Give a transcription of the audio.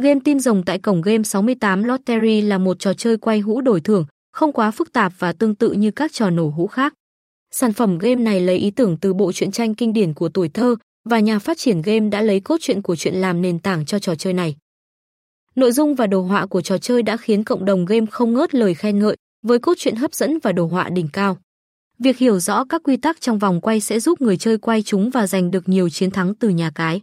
Game tin rồng tại cổng game 68 Lottery là một trò chơi quay hũ đổi thưởng, không quá phức tạp và tương tự như các trò nổ hũ khác. Sản phẩm game này lấy ý tưởng từ bộ truyện tranh kinh điển của tuổi thơ và nhà phát triển game đã lấy cốt truyện của truyện làm nền tảng cho trò chơi này. Nội dung và đồ họa của trò chơi đã khiến cộng đồng game không ngớt lời khen ngợi, với cốt truyện hấp dẫn và đồ họa đỉnh cao. Việc hiểu rõ các quy tắc trong vòng quay sẽ giúp người chơi quay chúng và giành được nhiều chiến thắng từ nhà cái.